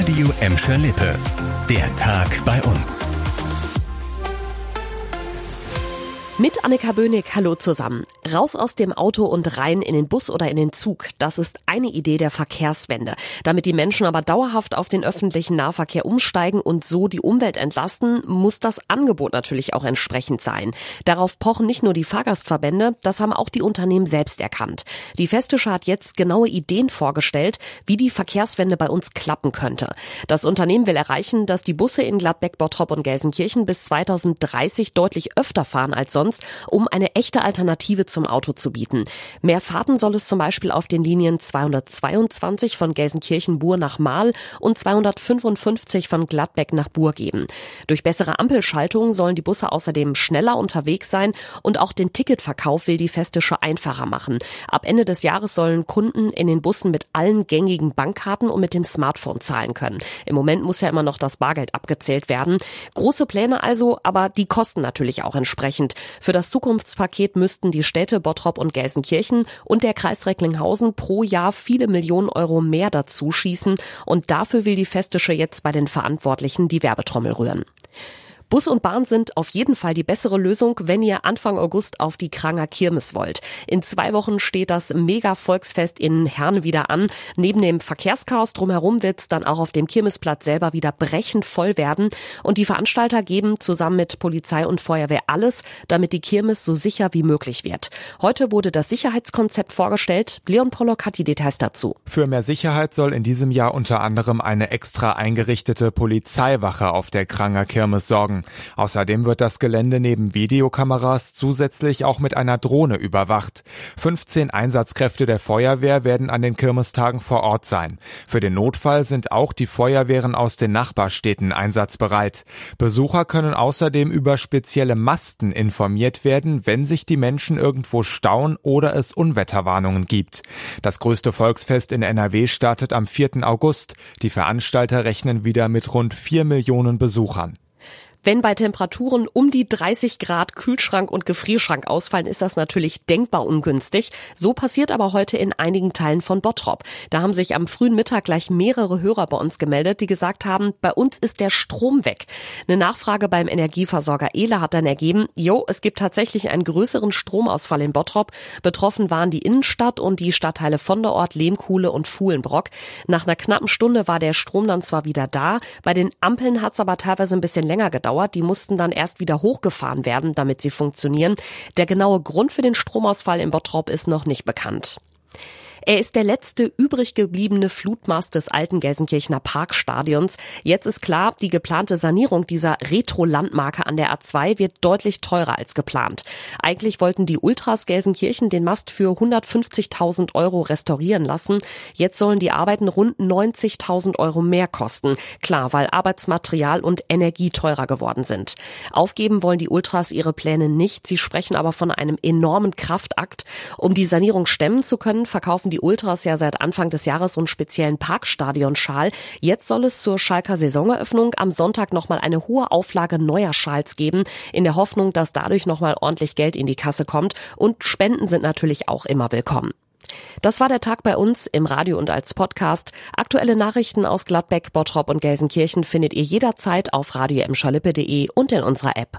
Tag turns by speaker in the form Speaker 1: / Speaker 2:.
Speaker 1: Radio Emscher Lippe. Der Tag bei uns.
Speaker 2: Mit Annika Böhnig, hallo zusammen. Raus aus dem Auto und rein in den Bus oder in den Zug. Das ist eine Idee der Verkehrswende. Damit die Menschen aber dauerhaft auf den öffentlichen Nahverkehr umsteigen und so die Umwelt entlasten, muss das Angebot natürlich auch entsprechend sein. Darauf pochen nicht nur die Fahrgastverbände, das haben auch die Unternehmen selbst erkannt. Die Festische hat jetzt genaue Ideen vorgestellt, wie die Verkehrswende bei uns klappen könnte. Das Unternehmen will erreichen, dass die Busse in Gladbeck, Bottrop und Gelsenkirchen bis 2030 deutlich öfter fahren als sonst um eine echte Alternative zum Auto zu bieten. Mehr Fahrten soll es zum Beispiel auf den Linien 222 von Gelsenkirchen-Bur nach Mahl und 255 von Gladbeck nach Bur geben. Durch bessere Ampelschaltungen sollen die Busse außerdem schneller unterwegs sein und auch den Ticketverkauf will die Festische einfacher machen. Ab Ende des Jahres sollen Kunden in den Bussen mit allen gängigen Bankkarten und mit dem Smartphone zahlen können. Im Moment muss ja immer noch das Bargeld abgezählt werden. Große Pläne also, aber die kosten natürlich auch entsprechend. Für das Zukunftspaket müssten die Städte Bottrop und Gelsenkirchen und der Kreis Recklinghausen pro Jahr viele Millionen Euro mehr dazu schießen und dafür will die Festische jetzt bei den Verantwortlichen die Werbetrommel rühren. Bus und Bahn sind auf jeden Fall die bessere Lösung, wenn ihr Anfang August auf die Kranger Kirmes wollt. In zwei Wochen steht das Mega-Volksfest in Herne wieder an. Neben dem Verkehrschaos drumherum wird es dann auch auf dem Kirmesplatz selber wieder brechend voll werden. Und die Veranstalter geben zusammen mit Polizei und Feuerwehr alles, damit die Kirmes so sicher wie möglich wird. Heute wurde das Sicherheitskonzept vorgestellt. Leon Pollock hat die Details dazu.
Speaker 3: Für mehr Sicherheit soll in diesem Jahr unter anderem eine extra eingerichtete Polizeiwache auf der Kranger Kirmes sorgen. Außerdem wird das Gelände neben Videokameras zusätzlich auch mit einer Drohne überwacht. 15 Einsatzkräfte der Feuerwehr werden an den Kirmestagen vor Ort sein. Für den Notfall sind auch die Feuerwehren aus den Nachbarstädten einsatzbereit. Besucher können außerdem über spezielle Masten informiert werden, wenn sich die Menschen irgendwo stauen oder es Unwetterwarnungen gibt. Das größte Volksfest in NRW startet am 4. August. Die Veranstalter rechnen wieder mit rund 4 Millionen Besuchern.
Speaker 2: Wenn bei Temperaturen um die 30 Grad Kühlschrank und Gefrierschrank ausfallen, ist das natürlich denkbar ungünstig. So passiert aber heute in einigen Teilen von Bottrop. Da haben sich am frühen Mittag gleich mehrere Hörer bei uns gemeldet, die gesagt haben, bei uns ist der Strom weg. Eine Nachfrage beim Energieversorger Ela hat dann ergeben, jo, es gibt tatsächlich einen größeren Stromausfall in Bottrop. Betroffen waren die Innenstadt und die Stadtteile Vonderort, Lehmkuhle und Fuhlenbrock. Nach einer knappen Stunde war der Strom dann zwar wieder da, bei den Ampeln hat es aber teilweise ein bisschen länger gedauert gedauert. Die mussten dann erst wieder hochgefahren werden, damit sie funktionieren. Der genaue Grund für den Stromausfall in Bottrop ist noch nicht bekannt. Er ist der letzte übrig gebliebene Flutmast des alten Gelsenkirchener Parkstadions. Jetzt ist klar, die geplante Sanierung dieser Retro-Landmarke an der A2 wird deutlich teurer als geplant. Eigentlich wollten die Ultras Gelsenkirchen den Mast für 150.000 Euro restaurieren lassen. Jetzt sollen die Arbeiten rund 90.000 Euro mehr kosten. Klar, weil Arbeitsmaterial und Energie teurer geworden sind. Aufgeben wollen die Ultras ihre Pläne nicht. Sie sprechen aber von einem enormen Kraftakt. Um die Sanierung stemmen zu können, verkaufen die Ultras ja seit Anfang des Jahres so einen speziellen Parkstadion-Schal. Jetzt soll es zur Schalker Saisoneröffnung am Sonntag nochmal eine hohe Auflage neuer Schals geben, in der Hoffnung, dass dadurch nochmal ordentlich Geld in die Kasse kommt. Und Spenden sind natürlich auch immer willkommen. Das war der Tag bei uns im Radio und als Podcast. Aktuelle Nachrichten aus Gladbeck, Bottrop und Gelsenkirchen findet ihr jederzeit auf radio und in unserer App.